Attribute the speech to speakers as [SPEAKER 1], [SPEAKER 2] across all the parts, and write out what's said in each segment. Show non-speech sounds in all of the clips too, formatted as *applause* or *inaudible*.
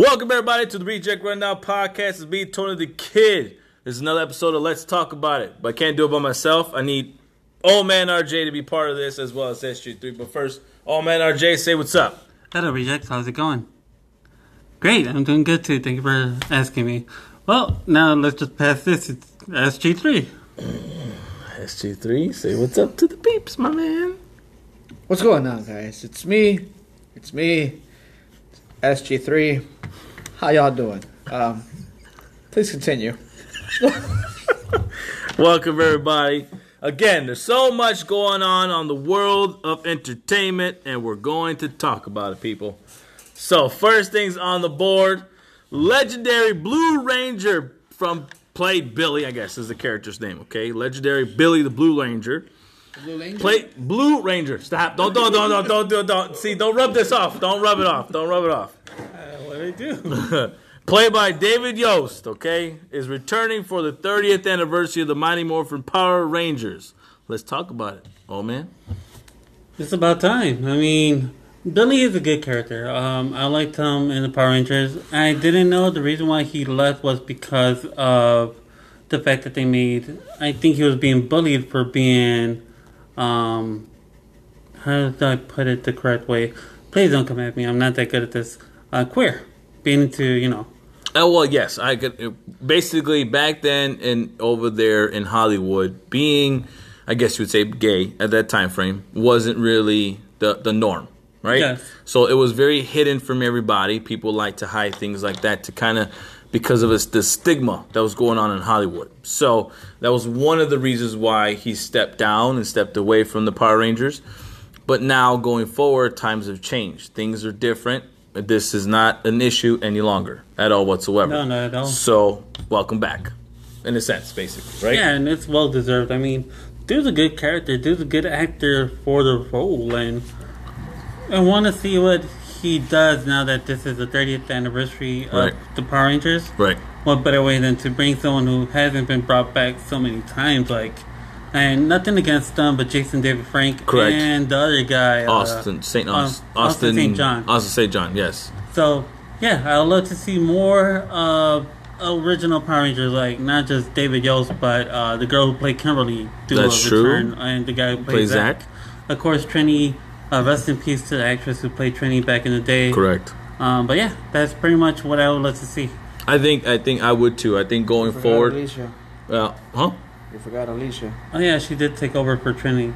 [SPEAKER 1] Welcome everybody to the Reject Rundown Podcast. It's me, Tony the Kid. This is another episode of Let's Talk About It. But I can't do it by myself. I need Old Man RJ to be part of this as well as SG3. But first, Old Man RJ, say what's up.
[SPEAKER 2] Hello, Rejects. How's it going? Great. I'm doing good too. Thank you for asking me. Well, now let's just pass this. It's SG3. *clears throat*
[SPEAKER 1] SG3, say what's up to the peeps, my man.
[SPEAKER 3] What's going on, guys? It's me. It's me. SG3. How y'all doing? Um, please continue. *laughs*
[SPEAKER 1] Welcome everybody. Again, there's so much going on on the world of entertainment, and we're going to talk about it, people. So, first things on the board legendary Blue Ranger from played Billy, I guess is the character's name, okay? Legendary Billy the Blue Ranger.
[SPEAKER 3] Blue Ranger?
[SPEAKER 1] Play Blue Ranger. Stop. Don't don't don't don't don't don't, don't. See, don't rub this off. Don't rub it off. Don't rub it off.
[SPEAKER 2] what do I do? *laughs*
[SPEAKER 1] Played by David Yost, okay, is returning for the 30th anniversary of the Mighty Morphin Power Rangers. Let's talk about it. Oh man.
[SPEAKER 2] it's about time. I mean, Billy is a good character. Um, I liked him in the Power Rangers. I didn't know the reason why he left was because of the fact that they made. I think he was being bullied for being. Um, how do I put it the correct way? Please don't come at me. I'm not that good at this. Uh, queer, being into you know
[SPEAKER 1] Oh well, yes, I could. Basically, back then and over there in Hollywood, being, I guess you would say, gay at that time frame wasn't really the the norm, right?
[SPEAKER 2] Yes.
[SPEAKER 1] So it was very hidden from everybody. People like to hide things like that to kind of because of the stigma that was going on in Hollywood. So that was one of the reasons why he stepped down and stepped away from the Power Rangers. But now going forward, times have changed. Things are different. This is not an issue any longer at all whatsoever.
[SPEAKER 2] No, not at all.
[SPEAKER 1] So welcome back, in a sense, basically, right?
[SPEAKER 2] Yeah, and it's well deserved. I mean, dude's a good character. Dude's a good actor for the role, and I want to see what he does now that this is the 30th anniversary of
[SPEAKER 1] Right.
[SPEAKER 2] the Power Rangers.
[SPEAKER 1] Right.
[SPEAKER 2] What better way than to bring someone who hasn't been brought back so many times? Like, and nothing against them, but Jason David Frank
[SPEAKER 1] Correct.
[SPEAKER 2] and the other guy,
[SPEAKER 1] Austin Saint
[SPEAKER 2] uh,
[SPEAKER 1] Austin,
[SPEAKER 2] Austin St. John.
[SPEAKER 1] Austin Saint John. Yes.
[SPEAKER 2] So yeah, I'd love to see more uh, original Power Rangers, like not just David Yost, but uh, the girl who played Kimberly do
[SPEAKER 1] That's
[SPEAKER 2] a
[SPEAKER 1] true.
[SPEAKER 2] return, and the guy who
[SPEAKER 1] Play
[SPEAKER 2] played
[SPEAKER 1] Zach.
[SPEAKER 2] Zach. Of course, Trini. Uh, rest in peace to the actress who played Trini back in the day.
[SPEAKER 1] Correct.
[SPEAKER 2] Um, but yeah, that's pretty much what I would love to see.
[SPEAKER 1] I think I think I would too. I think going
[SPEAKER 3] Forgot
[SPEAKER 1] forward,
[SPEAKER 3] Alicia.
[SPEAKER 1] uh, huh?
[SPEAKER 3] You forgot Alicia.
[SPEAKER 2] Oh yeah, she did take over for Trini.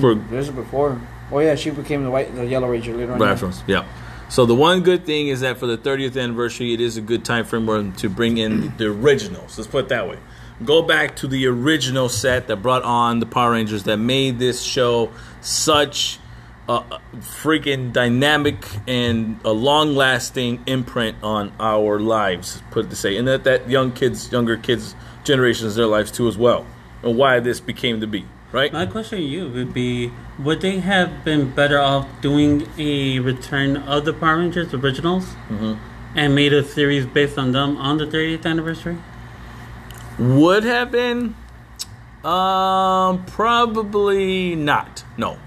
[SPEAKER 1] For
[SPEAKER 3] This is before. Oh yeah, she became the white, the Yellow Ranger later on.
[SPEAKER 1] Right yeah. So the one good thing is that for the 30th anniversary, it is a good time frame where- to bring in the originals. Let's put it that way. Go back to the original set that brought on the Power Rangers that made this show such a freaking dynamic and a long-lasting imprint on our lives. Put it to say, and that that young kids, younger kids, generations, their lives too as well, and why this became to be. Right?
[SPEAKER 2] My question to you would be: Would they have been better off doing a return of the Power Rangers originals
[SPEAKER 1] Mm-hmm.
[SPEAKER 2] and made a series based on them on the 30th anniversary?
[SPEAKER 1] Would have been, um, probably not. No,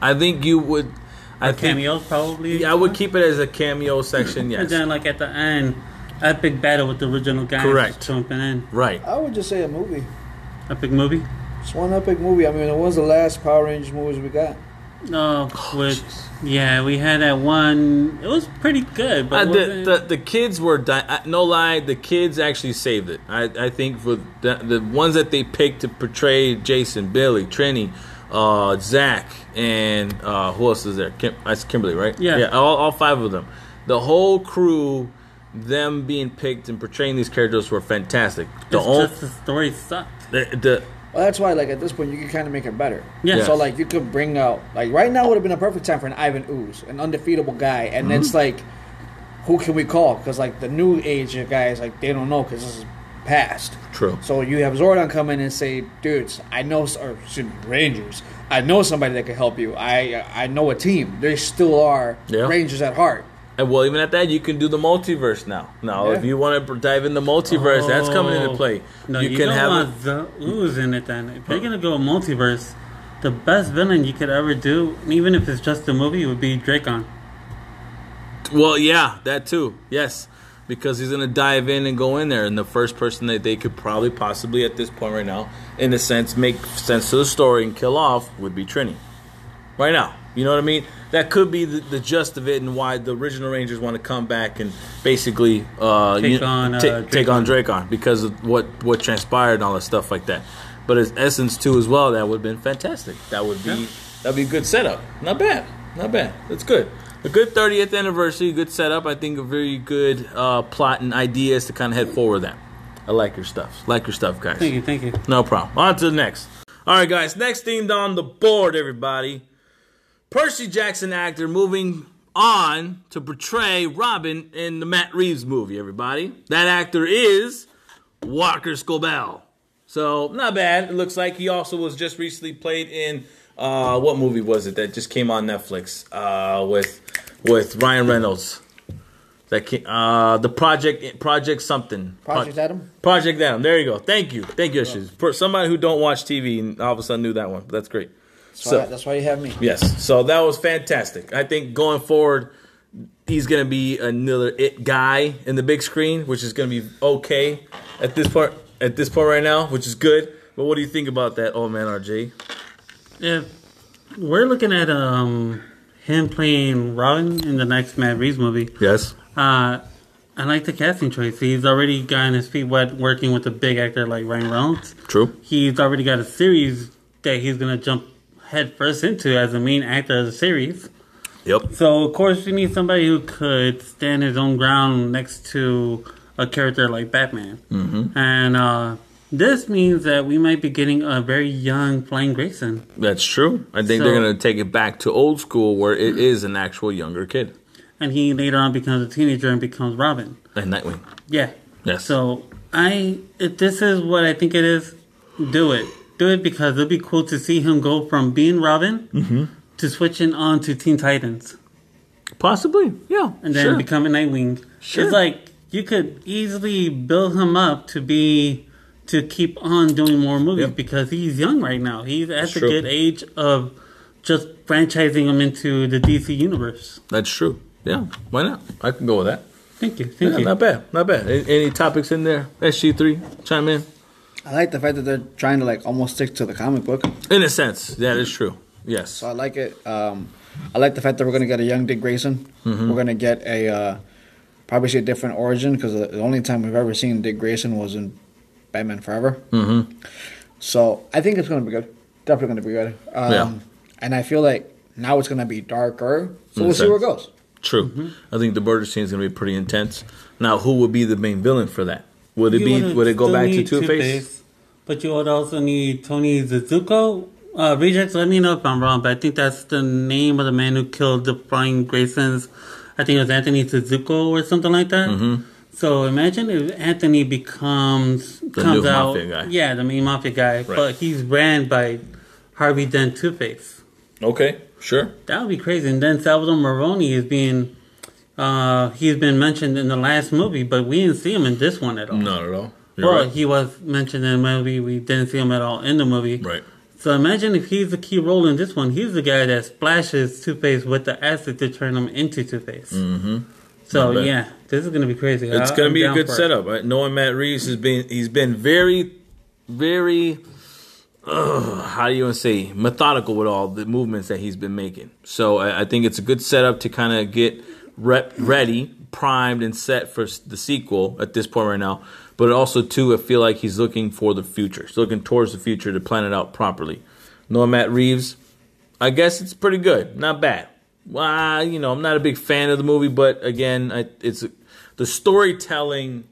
[SPEAKER 1] I think you would. I
[SPEAKER 2] Or
[SPEAKER 1] think
[SPEAKER 2] cameos, probably.
[SPEAKER 1] yeah, I would keep it as a cameo section.
[SPEAKER 2] And then, like at the end, epic battle with the original guys
[SPEAKER 1] Correct.
[SPEAKER 2] jumping in.
[SPEAKER 1] right.
[SPEAKER 3] I would just say a movie.
[SPEAKER 2] Epic movie.
[SPEAKER 3] Just one epic movie. I mean, it was the last Power Rangers movies we got.
[SPEAKER 2] No, with yeah, we had that one. It was pretty good,
[SPEAKER 1] Uh,
[SPEAKER 2] but
[SPEAKER 1] the, the the kids were di- uh, no lie. The kids actually saved it. I, I think for the, the ones that they picked to portray Jason, Billy, Trini, uh, Zach, and uh, who else is there? Kim, that's Kimberly, right?
[SPEAKER 2] Yeah.
[SPEAKER 1] yeah. All, all five of them. The whole crew, them being picked and portraying these characters were fantastic. The
[SPEAKER 2] it's
[SPEAKER 1] on-
[SPEAKER 2] just the story sucked.
[SPEAKER 1] the, the
[SPEAKER 3] Well, that's why, like at this point, you can kind of make it better.
[SPEAKER 2] Yeah.
[SPEAKER 3] So like, you could bring out like right now would have been a perfect time for an Ivan Ooze, an undefeatable guy, and
[SPEAKER 1] Mm-hmm.
[SPEAKER 3] it's like, who can we call? Because like the new age of guys, like they don't know because this is past.
[SPEAKER 1] true.
[SPEAKER 3] So you have Zordon come in and say, "Dudes, I know, or excuse me, Rangers, I know somebody that can help you. I I know a team. They still are
[SPEAKER 1] Yeah.
[SPEAKER 3] Rangers at heart.
[SPEAKER 1] And well, even at that, you can do the multiverse now. Now,
[SPEAKER 3] Yeah.
[SPEAKER 1] if you want to dive in the multiverse, that's coming into
[SPEAKER 2] Oh.
[SPEAKER 1] play.
[SPEAKER 2] No,
[SPEAKER 1] you,
[SPEAKER 2] you,
[SPEAKER 1] can
[SPEAKER 2] don't
[SPEAKER 1] have
[SPEAKER 2] want
[SPEAKER 1] a,
[SPEAKER 2] the ooze in it. Then if you're gonna go multiverse, the best villain you could ever do, even if it's just a movie, would be Drakkon.
[SPEAKER 1] Well, yeah, that too. Yes. Because he's gonna dive in and go in there, and the first person that they could probably possibly at this point right now, in a sense, make sense to the story and kill off would be Trini. Right now, you know what I mean? That could be the, the gist of it and why the original Rangers want to come back and basically uh,
[SPEAKER 2] Take
[SPEAKER 1] you-
[SPEAKER 2] on, uh,
[SPEAKER 1] ta- take on. Drakkon because of what what transpired and all that stuff like that. But as Essence too as well, that would have been fantastic. That would be
[SPEAKER 2] Yeah.
[SPEAKER 1] that'd be a good setup. Not bad, not bad. That's good. A good 30th anniversary, good setup. I think a very good uh, plot and ideas to kind of head forward. That I like your stuff. Like your stuff, guys.
[SPEAKER 2] Thank you, thank you.
[SPEAKER 1] No problem. On to the next. All right, guys. Next thing on the board, everybody. Percy Jackson actor moving on to portray Robin in the Matt Reeves movie, everybody. That actor is Walker Scobell. So, not bad. It looks like he also was just recently played in uh, what movie was it that just came on Netflix uh, with with Ryan Reynolds? That came, uh, the project project something
[SPEAKER 3] Project Adam.
[SPEAKER 1] Project Adam. There you go. Thank you. Thank you, Ashes. For somebody who don't watch TV and all of a sudden knew that one. That's great.
[SPEAKER 3] That's,
[SPEAKER 1] So-
[SPEAKER 3] why, that's why you have me.
[SPEAKER 1] Yes. So that was fantastic. I think going forward, he's going to be another it guy in the big screen, which is going to be okay at this part. At this point right now, which is good. But what do you think about that, old man RJ?
[SPEAKER 2] If we're looking at um him playing Robin in the next Matt Reeves movie,
[SPEAKER 1] Yes.
[SPEAKER 2] uh, I like the casting choice. He's already gotten his feet wet working with a big actor like Ryan Reynolds.
[SPEAKER 1] True.
[SPEAKER 2] He's already got a series that he's gonna jump head first into as the main actor of the series.
[SPEAKER 1] Yep.
[SPEAKER 2] So of course you need somebody who could stand his own ground next to a character like Batman. Mm-hmm. And uh, this means that we might be getting a very young Flying Grayson.
[SPEAKER 1] That's true. I think
[SPEAKER 2] So-
[SPEAKER 1] they're going to take it back to old school where it is an actual younger kid.
[SPEAKER 2] and he later on becomes a teenager and becomes Robin.
[SPEAKER 1] And Nightwing.
[SPEAKER 2] Yeah.
[SPEAKER 1] Yes.
[SPEAKER 2] So I, if this is what I think it is, do it. Do it because it'd be cool to see him go from being Robin
[SPEAKER 1] Mm-hmm.
[SPEAKER 2] to switching on to Teen Titans
[SPEAKER 1] Possibly. Yeah.
[SPEAKER 2] and then
[SPEAKER 1] sure.
[SPEAKER 2] becoming Nightwing.
[SPEAKER 1] Sure.
[SPEAKER 2] It's like you could easily build him up to be to keep on doing more movies
[SPEAKER 1] Yep.
[SPEAKER 2] because he's young right now. He's at
[SPEAKER 1] That's
[SPEAKER 2] the
[SPEAKER 1] true.
[SPEAKER 2] good age of just franchising him into the DC universe.
[SPEAKER 1] That's true. Yeah. Why not? I can go with that.
[SPEAKER 2] Thank you. Thank
[SPEAKER 1] Yeah,
[SPEAKER 2] you.
[SPEAKER 1] not bad. Not bad. A- Any topics in there? SG3, chime in.
[SPEAKER 3] I like the fact that they're trying to like almost stick to the comic book.
[SPEAKER 1] In a sense, that is true. Yes.
[SPEAKER 3] So I like it. Um, I like the fact that we're gonna get a young Dick Grayson.
[SPEAKER 1] Mm-hmm.
[SPEAKER 3] We're gonna get a uh, probably see a different origin because the the only time we've ever seen Dick Grayson was in Batman Forever. Mm-hmm. So I think it's gonna be good. Definitely gonna be good. Um,
[SPEAKER 1] Yeah.
[SPEAKER 3] And I feel like now it's gonna be darker. So
[SPEAKER 1] In a
[SPEAKER 3] we'll see where it goes.
[SPEAKER 1] True.
[SPEAKER 2] Mm-hmm.
[SPEAKER 1] I think the murder scene is going to be pretty intense. Now, who would be the main villain for that? Would it
[SPEAKER 2] You
[SPEAKER 1] be?
[SPEAKER 2] would
[SPEAKER 1] Would it go back to Two Face?
[SPEAKER 2] But you would also need Tony Zuzuko. Uh, Rejects, let me know if I'm wrong, but I think that's the name of the man who killed the Flying Graysons. I think it was Anthony Suzuko or something like that.
[SPEAKER 1] Mm-hmm.
[SPEAKER 2] So imagine if Anthony becomes
[SPEAKER 1] The
[SPEAKER 2] comes
[SPEAKER 1] new
[SPEAKER 2] out,
[SPEAKER 1] mafia guy.
[SPEAKER 2] yeah, the main mafia guy, but he's ran by Harvey Dent Two Face.
[SPEAKER 1] Okay, sure.
[SPEAKER 2] That would be crazy. And then Salvador Maroni is being, uh, he's been mentioned in the last movie, but we didn't see him in this one at all.
[SPEAKER 1] Not at all. You're
[SPEAKER 2] Well,
[SPEAKER 1] right.
[SPEAKER 2] he was mentioned in the movie. We didn't see him at all in the movie.
[SPEAKER 1] right.
[SPEAKER 2] So imagine if he's the key role in this one. He's the guy that splashes Two Face with the acid to turn him into Two Face. Mm-hmm. So yeah, this is gonna be crazy.
[SPEAKER 1] It's
[SPEAKER 2] I-
[SPEAKER 1] going to
[SPEAKER 2] I'm
[SPEAKER 1] be a good
[SPEAKER 2] it.
[SPEAKER 1] setup. Right? Knowing Matt Reeves has been, he's been very, very. Uh, how do you want to say methodical with all the movements that he's been making? So I, I think it's a good setup to kind of get rep, ready, primed, and set for the sequel at this point right now. But also too, I feel like he's looking for the future. He's looking towards the future to plan it out properly. Knowing Matt Reeves, I guess it's pretty good, not bad. Well, you know, I'm not a big fan of the movie, but again, I, it's the storytelling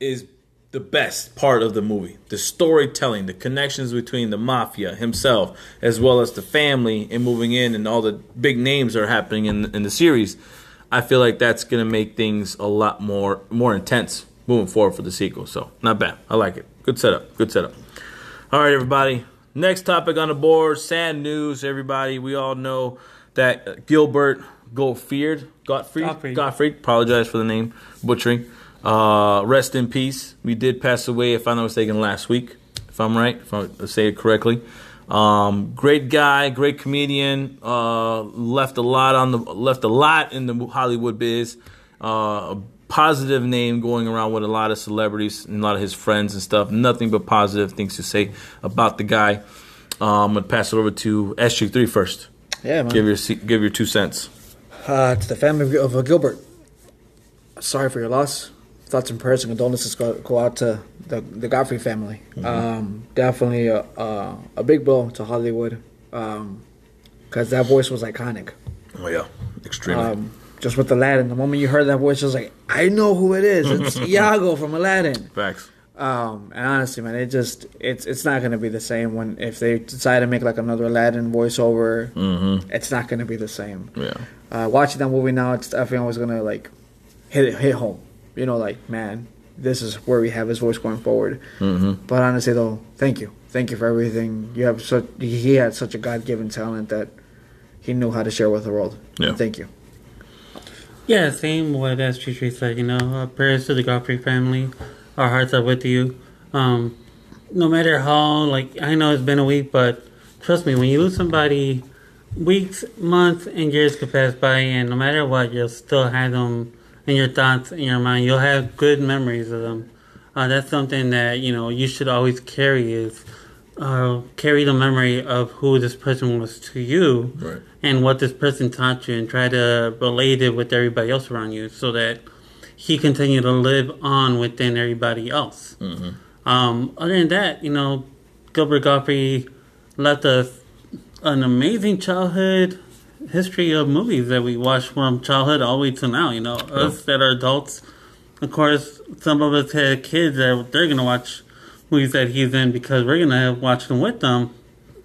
[SPEAKER 1] is the best part of the movie. The storytelling, the connections between the mafia himself, as well as the family, and moving in, and all the big names that are happening in in the series. I feel like that's gonna make things a lot more more intense moving forward for the sequel. So not bad. I like it. Good setup. Good setup. All right, everybody. Next topic on the board. Sad news, everybody. We all know that uh, Gilbert Gottfried, Gottfried,
[SPEAKER 2] Gottfried.
[SPEAKER 1] Gottfried. Apologize for the name butchering. Uh, rest in peace. We did pass away, if I'm not mistaken, last week. If I'm right, if I say it correctly. Um, great guy, great comedian. Uh, left a lot on the left a lot in the Hollywood biz. Uh, a positive name going around with a lot of celebrities and a lot of his friends and stuff. Nothing but positive things to say about the guy. Um, I'm gonna pass it over to SG3 first.
[SPEAKER 3] Yeah, man.
[SPEAKER 1] Give your give your two cents.
[SPEAKER 3] Uh, to the family of uh, Gilbert, sorry for your loss. Thoughts and prayers and condolences go, go out to the, the Godfrey family. Um, definitely a, a, a big blow to Hollywood because that voice was iconic.
[SPEAKER 1] Oh yeah, extremely.
[SPEAKER 3] Um, just with Aladdin, the moment you heard that voice, it was like, I know who it is. It's *laughs* Iago from Aladdin.
[SPEAKER 1] Facts.
[SPEAKER 3] Um, and honestly, man, it just it's it's not gonna be the same when if they decide to make like another Aladdin voiceover.
[SPEAKER 1] Mm-hmm.
[SPEAKER 3] It's not gonna be the same.
[SPEAKER 1] Yeah.
[SPEAKER 3] Uh, watching that movie now, it's definitely always gonna like hit it, hit home. You know, like man, this is where we have his voice going forward.
[SPEAKER 1] Mm-hmm.
[SPEAKER 3] But honestly, though, thank you, thank you for everything. You have such he had such a God given talent that he knew how to share with the world.
[SPEAKER 1] Yeah.
[SPEAKER 3] Thank you.
[SPEAKER 2] Yeah, same what SG3 said, you know. Uh, prayers to the Godfrey family. Our hearts are with you. Um, no matter how, like, I know it's been a week, but trust me, when you lose somebody, weeks, months, and years could pass by, and no matter what, you'll still have them in your thoughts, in your mind. You'll have good memories of them. Uh, that's something that, you know, you should always carry is uh, carry the memory of who this person was to you
[SPEAKER 1] Right.
[SPEAKER 2] and what this person taught you and try to relate it with everybody else around you so that he continued to live on within everybody else. Um, other than that, you know, Gilbert Godfrey left us an amazing childhood history of movies that we watched from childhood all the way to now. You know, us that are adults, of course, some of us had kids that they're gonna watch movies that he's in because we're gonna watch them with them,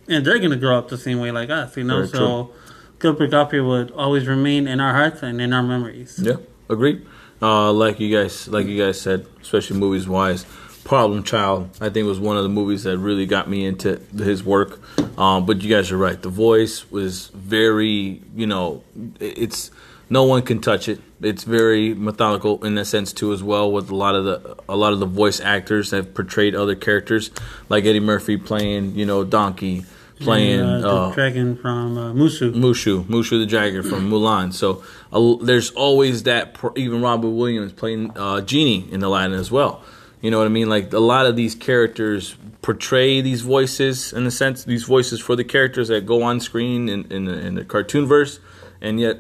[SPEAKER 2] and they're gonna grow up the same way like us. You know,
[SPEAKER 1] Very
[SPEAKER 2] so Gilbert Godfrey would always remain in our hearts and in our memories.
[SPEAKER 1] Yeah, agreed. Uh, like you guys, like you guys said, especially movies wise, Problem Child, I think was one of the movies that really got me into his work. Um, but you guys are right. The voice was very, you know, it's no one can touch it. It's very methodical in that sense too, as well. With a lot of the a lot of the voice actors that have portrayed other characters, like Eddie Murphy playing, you know, Donkey, playing
[SPEAKER 2] And, uh,
[SPEAKER 1] uh,
[SPEAKER 2] the dragon from uh, Mushu.
[SPEAKER 1] Mushu, Mushu the Dragon from Mulan. So uh, there's always that. Pro- even Robin Williams playing uh, Genie in Aladdin as well. You know what I mean? Like a lot of these characters portray these voices in a sense, these voices for the characters that go on screen in in the, in the cartoon verse, and yet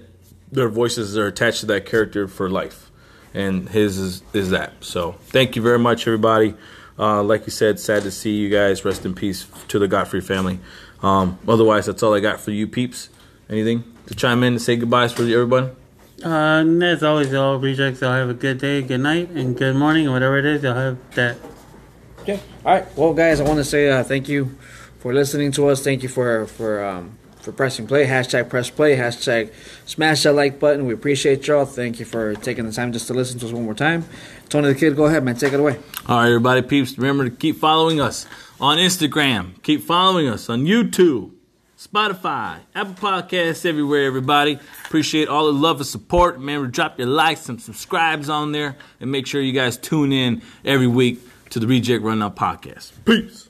[SPEAKER 1] their voices are attached to that character for life. And his is, is that. So thank you very much, everybody. Uh, like you said, sad to see you guys. Rest in peace to the Godfrey family. Um, otherwise, that's all I got for you peeps. Anything to chime in and say goodbyes for everybody?
[SPEAKER 2] Uh, and as always, y'all rejects, y'all have a good day, good night, and good morning, or whatever it is, y'all have that.
[SPEAKER 3] Yeah. All right. Well, guys, I want to say uh, thank you for listening to us. Thank you for for um, for pressing play. Hashtag press play. Hashtag smash that like button. We appreciate y'all. Thank you for taking the time just to listen to us one more time. Tony the Kid, go ahead, man. Take it away.
[SPEAKER 1] All right, everybody, peeps. Remember to keep following us on Instagram. Keep following us on YouTube, Spotify, Apple Podcasts, everywhere, everybody. Appreciate all the love and support. Remember drop your likes and subscribes on there. And make sure you guys tune in every week to the Reject Rundown Podcast. Peace.